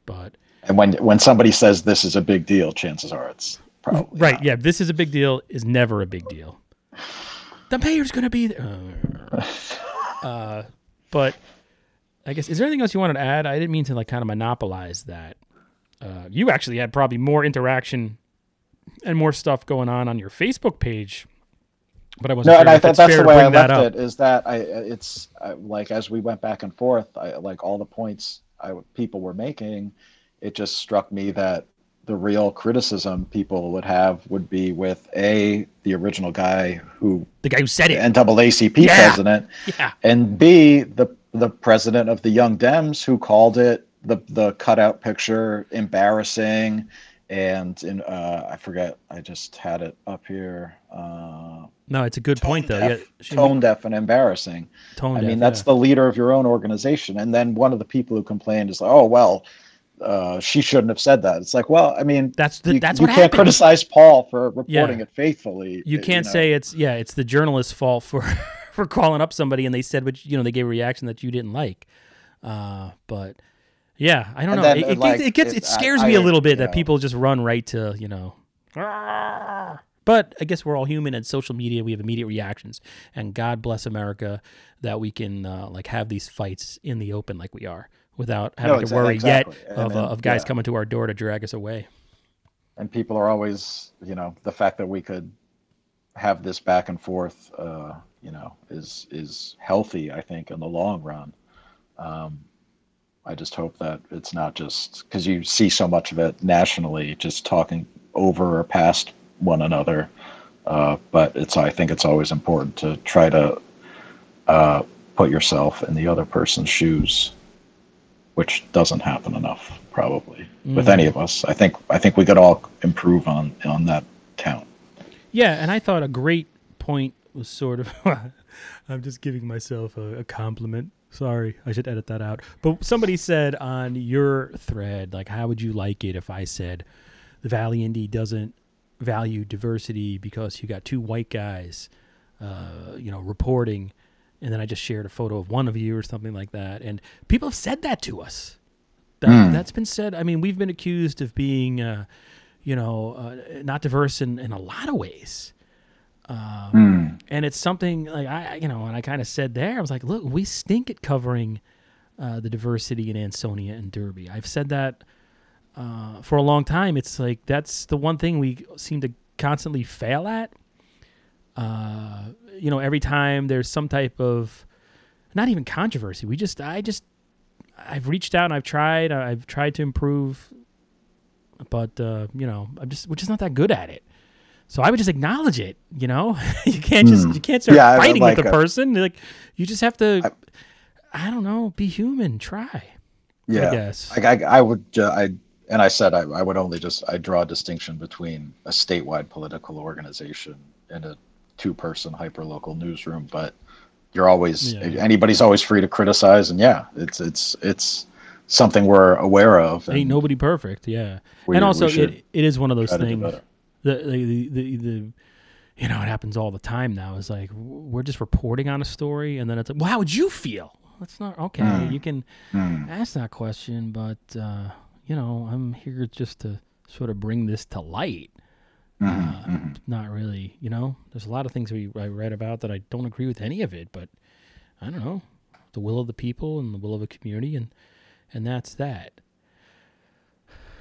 But and when when somebody says this is a big deal, chances are it's probably right, not. yeah, this is a big deal is never a big deal. The mayor's gonna be there. Uh, but I guess is there anything else you wanted to add? I didn't mean to like kind of monopolize that. Uh, you actually had probably more interaction and more stuff going on on your Facebook page, but I wasn't No, sure and I think that's the way I left up. it. Is that I it's I, like as we went back and forth, I like all the points I people were making. It just struck me that the real criticism people would have would be with a the original guy who The guy who said it. NAACP Yeah. president, Yeah. and B the the president of the Young Dems who called it the the cutout picture embarrassing, and in uh, I forget I just had it up here. Uh, No, it's a good point though. Yeah, deaf, she- tone deaf and embarrassing. tone I deaf, mean, that's yeah. the leader of your own organization, and then one of the people who complained is like, "Oh well." Uh, she shouldn't have said that. It's like, well, I mean, That's the you, that's you what can't happened. criticize Paul for reporting Yeah. it faithfully. you can't know. say it's yeah, it's the journalist's fault for for calling up somebody and they said what you know they gave a reaction that you didn't like. Uh, but yeah, I don't And know. then, it, it, like, gets- it gets it- it scares I- me a I- little bit that know. people just run right to you know. But I guess we're all human, and social media we have immediate reactions. And God bless America that we can uh, like have these fights in the open like we are, without having to worry exactly. yet And of, uh, of guys yeah. coming to our door to drag us away. and people are always you know the fact that we could have this back and forth uh, you know is is healthy i think in the long run um, i just hope that it's not just because you see so much of it nationally just talking over or past one another. Uh, but it's I think it's always important to try to uh, put yourself in the other person's shoes, which doesn't happen enough probably with any of us. I think I think we could all improve on on that count. Yeah, and I thought a great point was sort of. I'm just giving myself a, a compliment. Sorry, I should edit that out. But somebody said on your thread, like, how would you like it if I said the Valley Indy doesn't value diversity because you got two white guys, uh, you know, reporting, and then I just shared a photo of one of you or something like that, and people have said that to us. That, That's been said. I mean, we've been accused of being, uh, you know, uh, not diverse in, in a lot of ways. Um, And it's something like I, you know, and I kind of said there, I was like, look, we stink at covering uh, the diversity in Ansonia and Derby. I've said that uh, for a long time. It's like that's the one thing we seem to constantly fail at. Uh, you know, every time there's some type of not even controversy, we just, I just, I've reached out and I've tried, I've tried to improve, but uh, you know, I'm just, we're just not that good at it. So I would just acknowledge it. You know, you can't just you can't start. Yeah, I fighting with the a- person. Like you just have to. I, don't know. Be human. Try. Yeah, guess. I, I, I would, uh, I, and I said I, I would only just, I draw a distinction between a statewide political organization and a two-person hyperlocal newsroom. But you're always, Yeah. anybody's always free to criticize, and yeah, it's, it's, it's something we're aware of. Ain't nobody perfect. Yeah. we- and also, it, it is one of those try to do things. The, the, the, the, you know, it happens all the time now. Is like we're just reporting on a story, and then it's like, well, how would you feel? That's not okay. Mm. You can ask that question, but uh, you know, I'm here just to sort of bring this to light. Mm-hmm, Uh, Not really, you know. There's a lot of things we I read about that I don't agree with any of it, but I don't know the will of the people and the will of the community, and and that's that.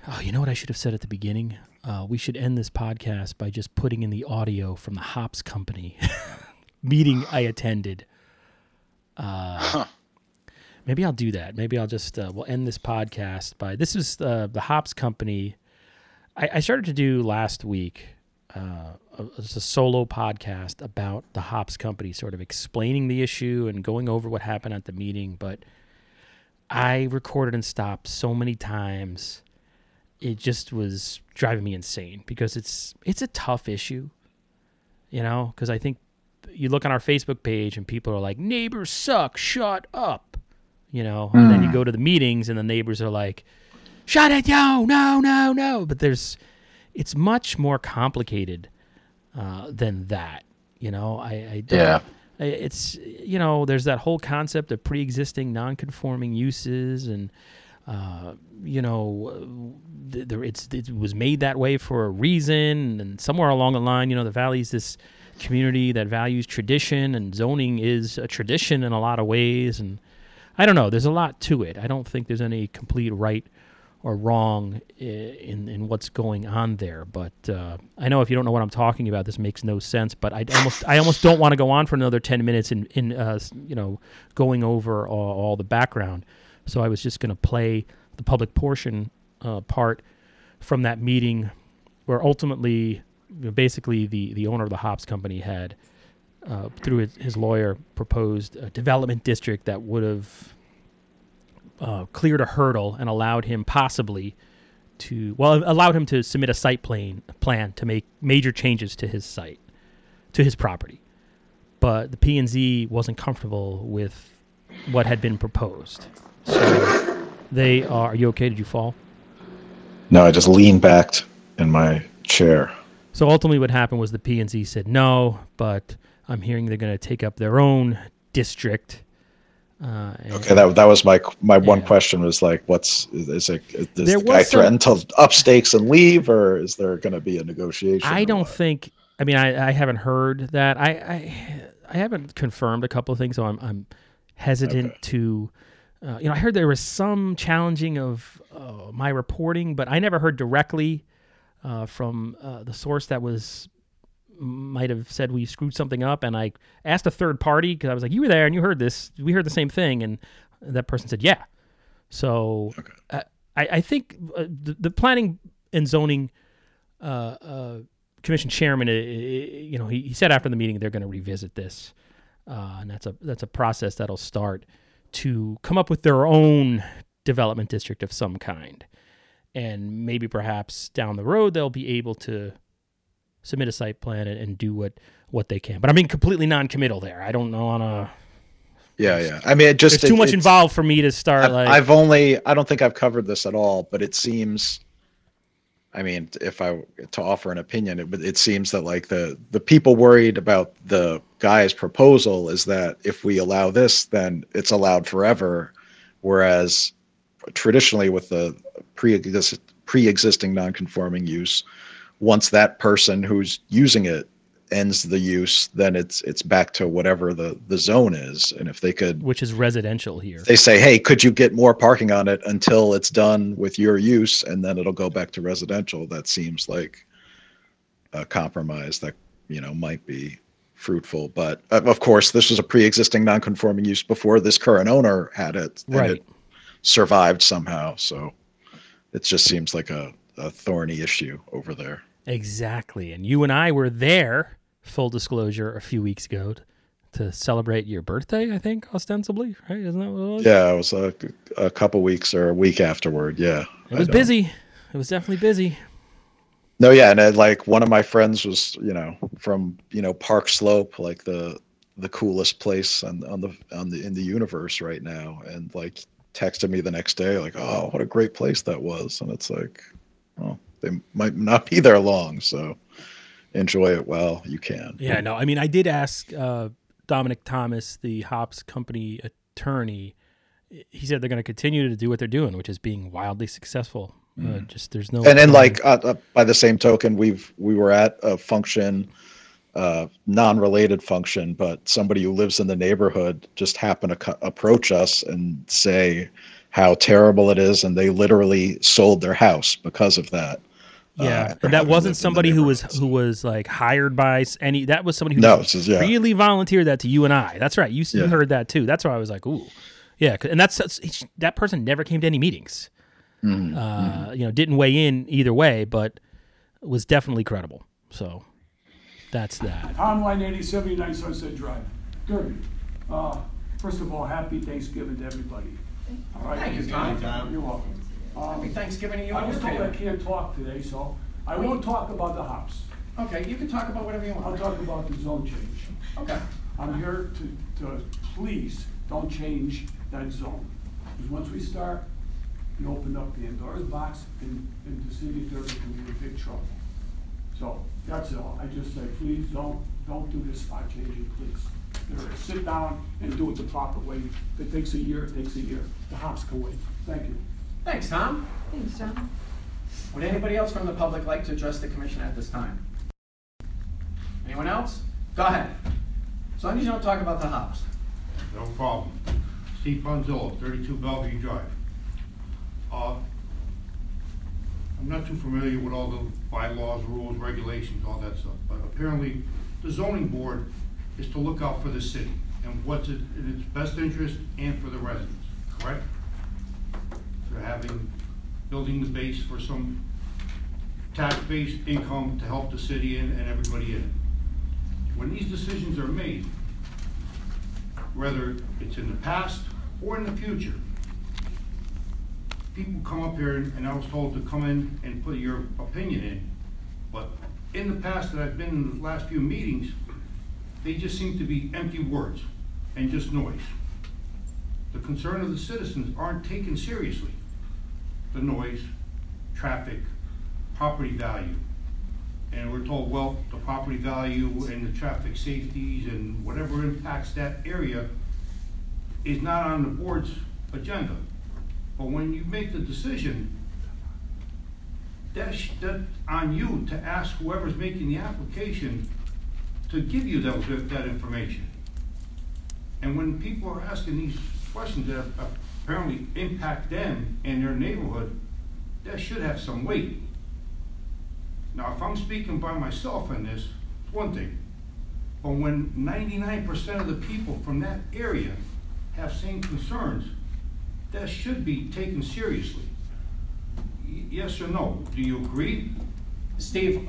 Oh, you know what I should have said at the beginning? Uh, we should end this podcast by just putting in the audio from the Hops Company meeting I attended. Uh, Maybe I'll do that. Maybe I'll just uh, we'll end this podcast by this is uh, the Hops Company. I, I started to do last week. Uh, a- a solo podcast about the Hops Company, sort of explaining the issue and going over what happened at the meeting. But I recorded and stopped so many times. It just was driving me insane because it's it's a tough issue, you know. Because I think you look on our Facebook page and people are like, "Neighbors suck, shut up," you know. And then you go to the meetings and the neighbors are like, "Shut it, no, no, no, no." But there's, it's much more complicated uh, than that, you know. I, I don't, Yeah. I- it's you know there's that whole concept of pre-existing non-conforming uses and uh, you know there it's it was made that way for a reason and somewhere along the line you know the valley is this community that values tradition and zoning is a tradition in a lot of ways and I don't know there's a lot to it I don't think there's any complete right or wrong in in what's going on there. But uh, I know if you don't know what I'm talking about, this makes no sense. But I almost I almost don't want to go on for another ten minutes in in uh, you know going over all, all the background. So I was just going to play the public portion uh, part from that meeting, where ultimately, you know, basically the the owner of the hops company had. Uh, through his, his lawyer, proposed a development district that would have uh, cleared a hurdle and allowed him possibly to well allowed him to submit a site plan plan to make major changes to his site to his property but the P&Z wasn't comfortable with what had been proposed so they are are you okay did you fall No, I just leaned back in my chair. so ultimately what happened was the P&Z said no but I'm hearing they're going to take up their own district uh, Okay, that that was my my one question was like, what's is, is it? Does There the guy some- threaten to up stakes and leave, or is there going to be a negotiation? I don't what? think. I mean, I, I haven't heard that. I, I I haven't confirmed a couple of things, so I'm I'm hesitant Okay. to. Uh, you know, I heard there was some challenging of uh, my reporting, but I never heard directly uh, from uh, the source that was might have said we screwed something up. And I asked a third party because I was like, "You were there and you heard this. We heard the same thing." And that person said, "Yeah." So uh, I, I think uh, the, the planning and zoning uh, uh, commission chairman, you know, he, he said after the meeting they're going to revisit this, uh, and that's a that's a process that'll start to come up with their own development district of some kind, and maybe perhaps down the road they'll be able to submit a site plan and, and do what what they can. But I mean, completely non-committal there. I don't know on a Yeah, yeah. I mean, it just there's too it- much involved for me to start I've, like. I've only I don't think I've covered this at all, but it seems I mean, if I to offer an opinion, it, it seems that like the the people worried about the guy's proposal is that if we allow this, then it's allowed forever, whereas traditionally with the pre pre-existing non-conforming use, once that person who's using it ends the use, then it's it's back to whatever the the zone is, and if they could which is residential here. they say, hey, could you get more parking on it until it's done with your use and then it'll go back to residential? That seems like a compromise that, you know, might be fruitful. But uh, of course, this was a pre existing non conforming use before this current owner had it. and Right. it survived somehow. So it just seems like a, a thorny issue over there. Exactly. And you and I were there, full disclosure, a few weeks ago to celebrate your birthday, I think, ostensibly, right? Isn't that what it was? Yeah, it was a, a couple weeks or a week afterward. Yeah. It was busy. It was definitely busy. No, yeah, and uh, like one of my friends was, you know, from you know Park Slope, like the the coolest place on on the on the in the universe right now, and like texted me the next day, like, oh, what a great place that was, and it's like, well, they might not be there long, so enjoy it while you can. Yeah, no, I mean, I did ask uh, Dominic Thomas, the Hops company attorney. He said they're going to continue to do what they're doing, which is being wildly successful. Uh, just there's no and then like uh, uh, by the same token we've we were at a function uh non-related function but somebody who lives in the neighborhood just happened to co- approach us and say how terrible it is and they literally sold their house because of that yeah, after and that wasn't lived in the somebody who was who was like hired by any. That was somebody who No, just this yeah. really volunteered that to you and I. That's right. You s- you Yeah. heard that too. That's why I was like, ooh, yeah. And that's, that's that person never came to any meetings. Mm-hmm. Uh, You know, didn't weigh in either way, but was definitely credible. So that's that. Tom Lionetti 79 Sunset Drive. Derby. Uh, first of all, happy Thanksgiving to everybody. All right? Thank you, Tom. You're welcome. Um, Happy Thanksgiving to you I and was your told I family. can't talk today, so I won't talk about the hops. Okay, you can talk about whatever you want. I'll want. talk about the zone change. Okay. I'm here to, to, please, don't change that zone. Because once we start, you open up the Pandora's box and, and the city of can be in big trouble. So, that's all. I just say, please, don't, don't do this spot changing, please. There, Sit down and do it the proper way. If it takes a year, it takes a year. The hops can wait. Thank you. Thanks, Tom. Thanks, John. Would anybody else from the public like to address the commission at this time? Anyone else? Go ahead. As long as you don't talk about the hops. No problem. Steve Ponzillo, 32 Bellevue Drive. Uh, I'm not too familiar with all the bylaws, rules, regulations, all that stuff, but apparently the zoning board is to look out for the city and what's in its best interest and for the residents, correct? They're having, building the base for some tax-based income to help the city and and everybody in. When these decisions are made, whether it's in the past or in the future. People come up here and and I was told to come in and put your opinion in, but in the past that I've been in the last few meetings, they just seem to be empty words and just noise. The concern of the citizens aren't taken seriously. The noise, traffic, property value. And we're told, well, the property value and the traffic safeties and whatever impacts that area is not on the board's agenda. But when you make the decision, that's, that's on you to ask whoever's making the application to give you those, that information. And when people are asking these questions that apparently impact them and their neighborhood, that should have some weight. Now, if I'm speaking by myself in this, it's one thing. But when ninety-nine percent of the people from that area have same concerns, that should be taken seriously. Y- Yes or no? Do you agree? Steve,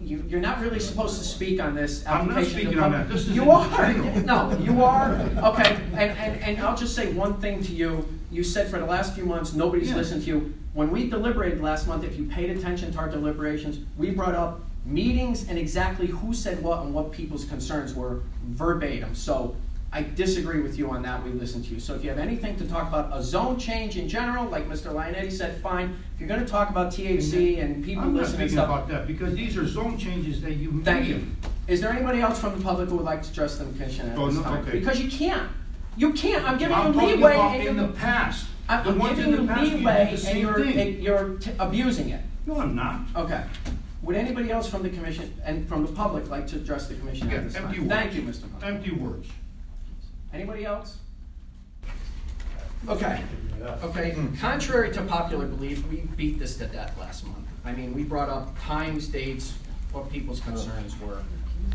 you, you're not really supposed to speak on this I'm not speaking on that. This You are, no, you are, okay, and, and, and I'll just say one thing to you. You said for the last few months, nobody's Yeah. listened to you. When we deliberated last month, if you paid attention to our deliberations, we brought up meetings and exactly who said what and what people's concerns were verbatim. So I disagree with you on that, we listened to you. So if you have anything to talk about a zone change in general, like Mr. Lionetti said, fine. If you're gonna talk about THC and people I'm not listening speaking stuff, about that, because these are zone changes that you made. Thank you. Is there anybody else from the public who would like to address the commission at Oh, this no, time? okay. Because you can't. You can't. I'm giving I'm you talking leeway about and in the you're, past. I'm, The I'm ones giving in you the past, you leeway the and same you're, thing. and you're t- abusing it. No, I'm not. Okay. Would anybody else from the commission and from the public like to address the commission at Again, this empty time? words. Thank you, Mr. Hunt. Empty words. Anybody else? Okay, okay, contrary to popular belief, we beat this to death last month. I mean, we brought up times, dates, what people's concerns were,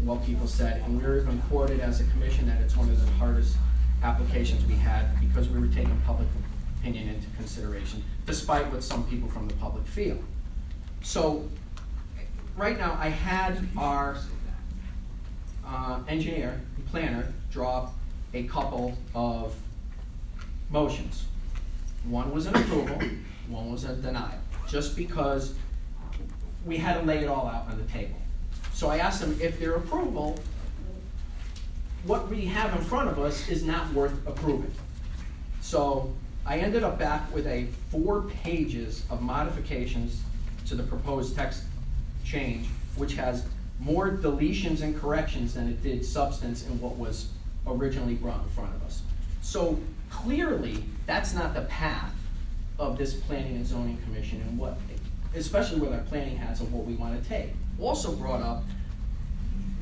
what people said, and we were even quoted as a commission that it's one of the hardest applications we had because we were taking public opinion into consideration, despite what some people from the public feel. So, right now, I had our uh, engineer, planner, draw a couple of motions. One was an approval, one was a denial, just because we had to lay it all out on the table. So I asked them if their approval, what we have in front of us is not worth approving. So I ended up back with a four pages of modifications to the proposed text change, which has more deletions and corrections than it did substance in what was originally brought in front of us. So clearly, that's not the path of this planning and zoning commission and what, especially with our planning hats of what we want to take. Also brought up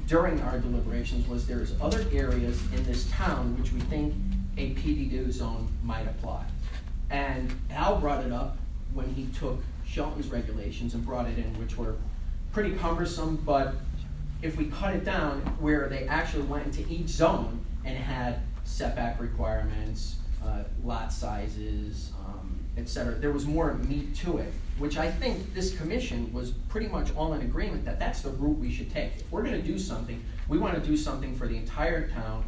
during our deliberations was there's other areas in this town which we think a PDD zone might apply. And Al brought it up when he took Shelton's regulations and brought it in, which were pretty cumbersome, but if we cut it down where they actually went into each zone and had setback requirements, uh, lot sizes, um, et cetera, there was more meat to it, which I think this commission was pretty much all in agreement that that's the route we should take. If we're gonna do something, we wanna do something for the entire town,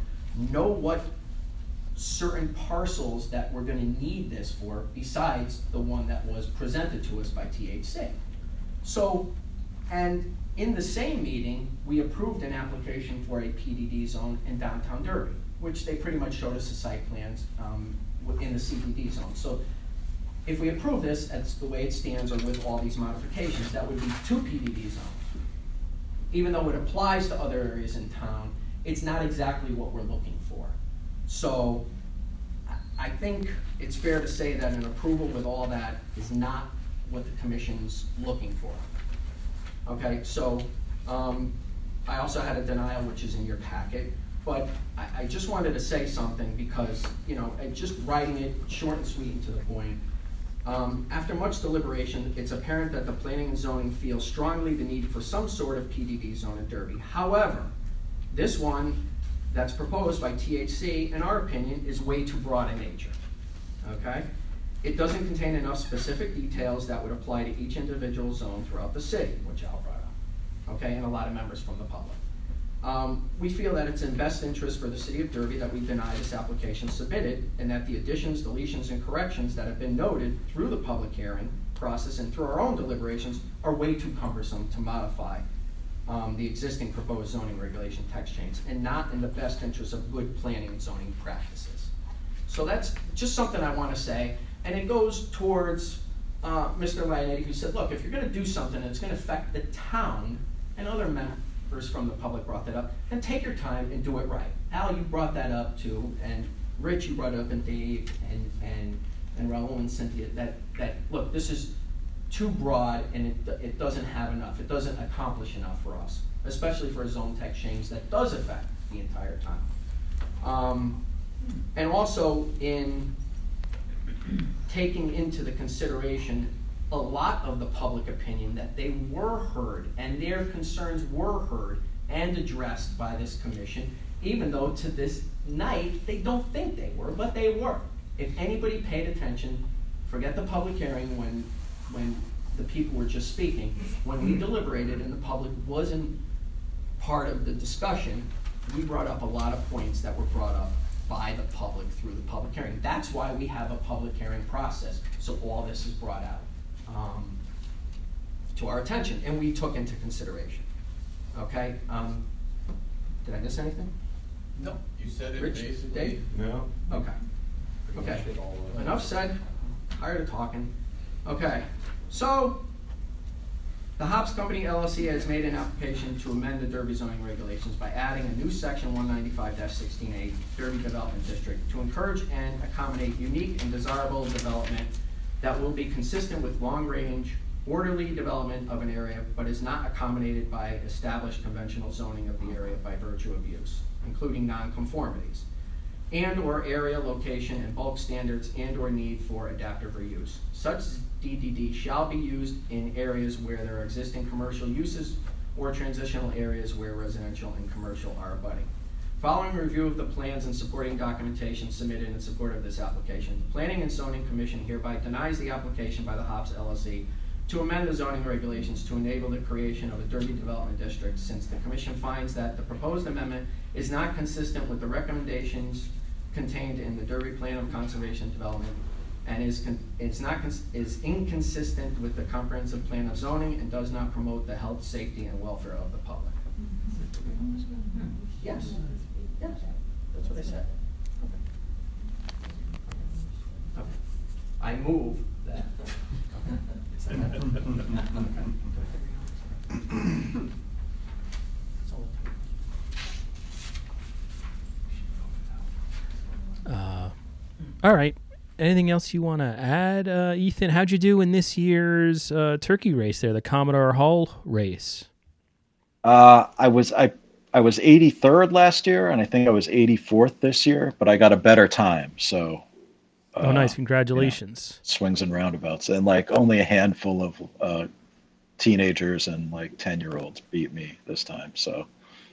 know what certain parcels that we're gonna need this for, besides the one that was presented to us by THC. So, and in the same meeting, we approved an application for a PDD zone in downtown Derby, which they pretty much showed us the site plans, um, in the CBD zone. So if we approve this, that's the way it stands, or with all these modifications, that would be two PDD zones. Even though it applies to other areas in town, it's not exactly what we're looking for. So I think it's fair to say that an approval with all that is not what the commission's looking for. Okay, so, um, I also had a denial, which is in your packet, but I, I just wanted to say something because, you know, just writing it short and sweet and to the point. Um, after much deliberation, it's apparent that the planning and zoning feel strongly the need for some sort of PDD zone in Derby. However, this one that's proposed by THC, in our opinion, is way too broad in nature. Okay? It doesn't contain enough specific details that would apply to each individual zone throughout the city, which Al brought up. Okay, and a lot of members from the public. Um, we feel that it's in best interest for the city of Derby that we deny this application submitted, and that the additions, deletions, and corrections that have been noted through the public hearing process and through our own deliberations are way too cumbersome to modify um, the existing proposed zoning regulation text change, and not in the best interest of good planning and zoning practices. So that's just something I want to say, and it goes towards uh, Mr. Lionetti, who said, look, if you're going to do something and it's going to affect the town, and other members from the public brought that up, then take your time and do it right. Al, you brought that up too, and Rich, you brought it up, and Dave, and, and, and Raul and Cynthia, that, that, look, this is too broad and it, it doesn't have enough, it doesn't accomplish enough for us, especially for a zone tech change that does affect the entire town. Um, and also in taking into the consideration a lot of the public opinion that they were heard and their concerns were heard and addressed by this commission, even though to this night they don't think they were, but they were. If anybody paid attention, forget the public hearing when when the people were just speaking, when we deliberated and the public wasn't part of the discussion, we brought up a lot of points that were brought up by the public through the public hearing. That's why we have a public hearing process, so all this is brought out um, to our attention, and we took into consideration. Okay? Um, Did I miss anything? No, you said it Rich, basically. Dave? No. Okay. pretty Okay, all enough said, tired of talking. Okay, so, the Hops Company LLC has made an application to amend the Derby zoning regulations by adding a new section 195-16A Derby Development District, to encourage and accommodate unique and desirable development that will be consistent with long-range, orderly development of an area, but is not accommodated by established conventional zoning of the area by virtue of use, including nonconformities and/or area, location, and bulk standards and/or need for adaptive reuse. Such DDD shall be used in areas where there are existing commercial uses or transitional areas where residential and commercial are abutting. Following review of the plans and supporting documentation submitted in support of this application, the Planning and Zoning Commission hereby denies the application by the Hops LLC to amend the zoning regulations to enable the creation of a Derby Development District, since the commission finds that the proposed amendment is not consistent with the recommendations contained in the Derby Plan of Conservation Development and is, con- it's not, cons- is inconsistent with the comprehensive plan of zoning and does not promote the health, safety, and welfare of the public. Mm-hmm. Yes, yes, that's what I said. Okay. I move that. Uh, all right. Anything else you want to add, uh, Ethan? How'd you do in this year's uh, turkey race there, the Commodore Hull race? Uh, I was I I was 83rd last year, and I think I was 84th this year, but I got a better time. So oh, uh, nice. Congratulations. swings and roundabouts, and like only a handful of uh, teenagers and like 10 year olds beat me this time. So,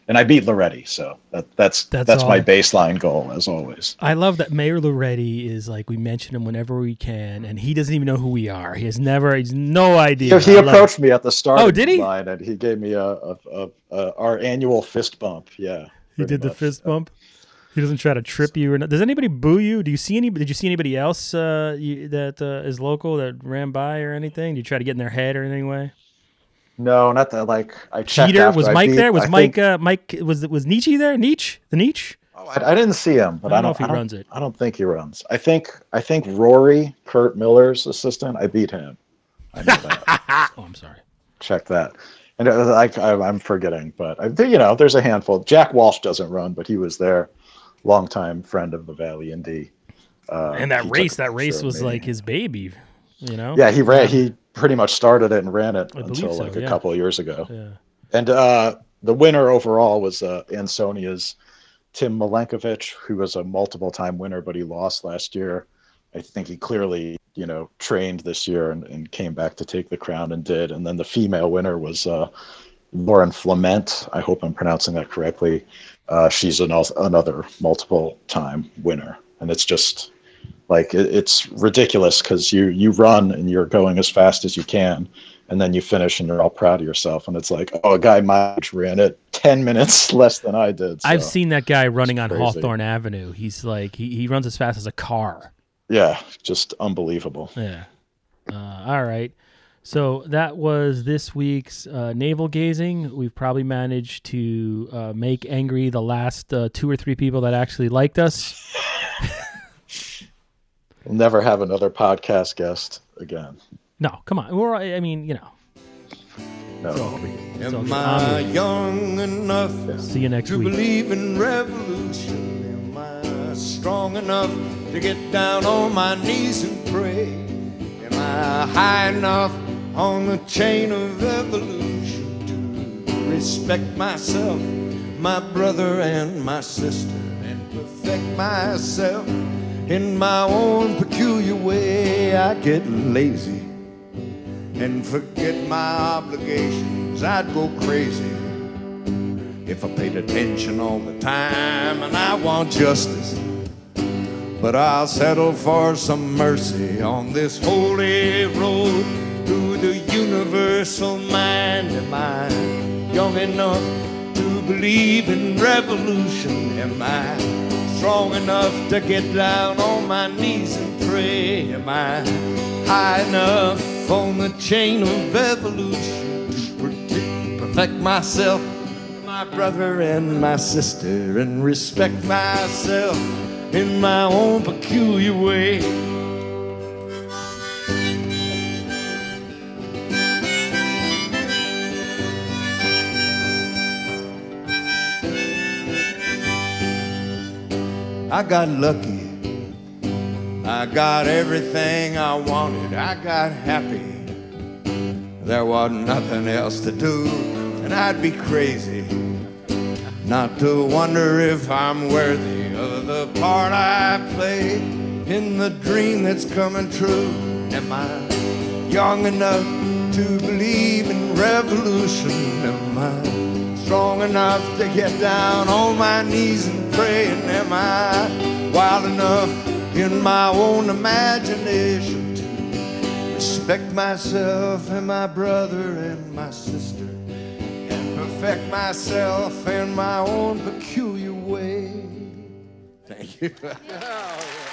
and I beat Lauretti, so that that's That's that's, my baseline goal as always. I love that Mayor Lauretti is like, we mention him whenever we can, and he doesn't even know who we are. He has never, he's no idea. He, he I approached me at the start. Oh, did he? Line and he gave me a, a, a, a our annual fist bump. Yeah, He pretty did the fist bump. He doesn't try to trip you or not. Does anybody boo you? Do you see any? Did you see anybody else uh, you, that uh, is local that ran by or anything? Do you try to get in their head or in any way? No, not that. Like I checked. Cheater was Mike beat- there? Was I Mike? think- Uh, Mike was was Nietzsche there? Nietzsche the Nietzsche? Oh, I, I didn't see him, but I I don't don't, know if he I runs it. I don't think he runs. I think I think Rory, Kurt Miller's assistant. I beat him. I know that. Oh, I'm sorry. Check that. And uh, I, I, I'm forgetting, but I you know there's a handful. Jack Walsh doesn't run, but he was there, longtime friend of the Valley Indy. Uh, and that race, that race was me. like his baby. You know? Yeah, he ran. He pretty much started it and ran it I until so, like yeah. a couple of years ago. Yeah. And uh, the winner overall was uh, Ansonia's Tim Milenkovic, who was a multiple time winner, but he lost last year. I think he clearly, you know, trained this year and, and came back to take the crown and did. And then the female winner was uh, Lauren Flament, I hope I'm pronouncing that correctly. Uh, she's an, another multiple time winner. And it's just like it, it's ridiculous because you you run and you're going as fast as you can and then you finish and you're all proud of yourself and it's like oh a guy my age ran it 10 minutes less than i did I've seen that guy running on. Hawthorne Avenue. He's like he, he runs as fast as a car. yeah just unbelievable Yeah. Uh, all right. So that was this week's uh, navel gazing. We've probably managed to uh, make angry the last uh, two or three people that actually liked us. we'll never have another podcast guest again No, come on. We're, I mean, you know. no It's all good. It's all Am. I I'm- young enough See you next to week. believe in revolution? Am I strong enough to get down on my knees and pray? Am I high enough on the chain of evolution to respect myself, my brother, and my sister, and perfect myself in my own peculiar way? I get lazy and forget my obligations. I'd go crazy if I paid attention all the time, and I want justice. But I'll settle for some mercy on this holy road through the universal mind? Am I young enough to believe in revolution? Am I strong enough to get down on my knees and pray? Am I high enough on the chain of evolution to perfect myself, my brother and my sister, and respect myself in my own peculiar way? I got lucky. I got everything I wanted. I got happy. There wasn't nothing else to do, and I'd be crazy not to wonder if I'm worthy of the part I play in the dream that's coming true. Am I young enough to believe in revolution? Am I strong enough to get down on my knees and pray? And am I wild enough in my own imagination to respect myself and my brother and my sister and perfect myself in my own peculiar way? Thank you.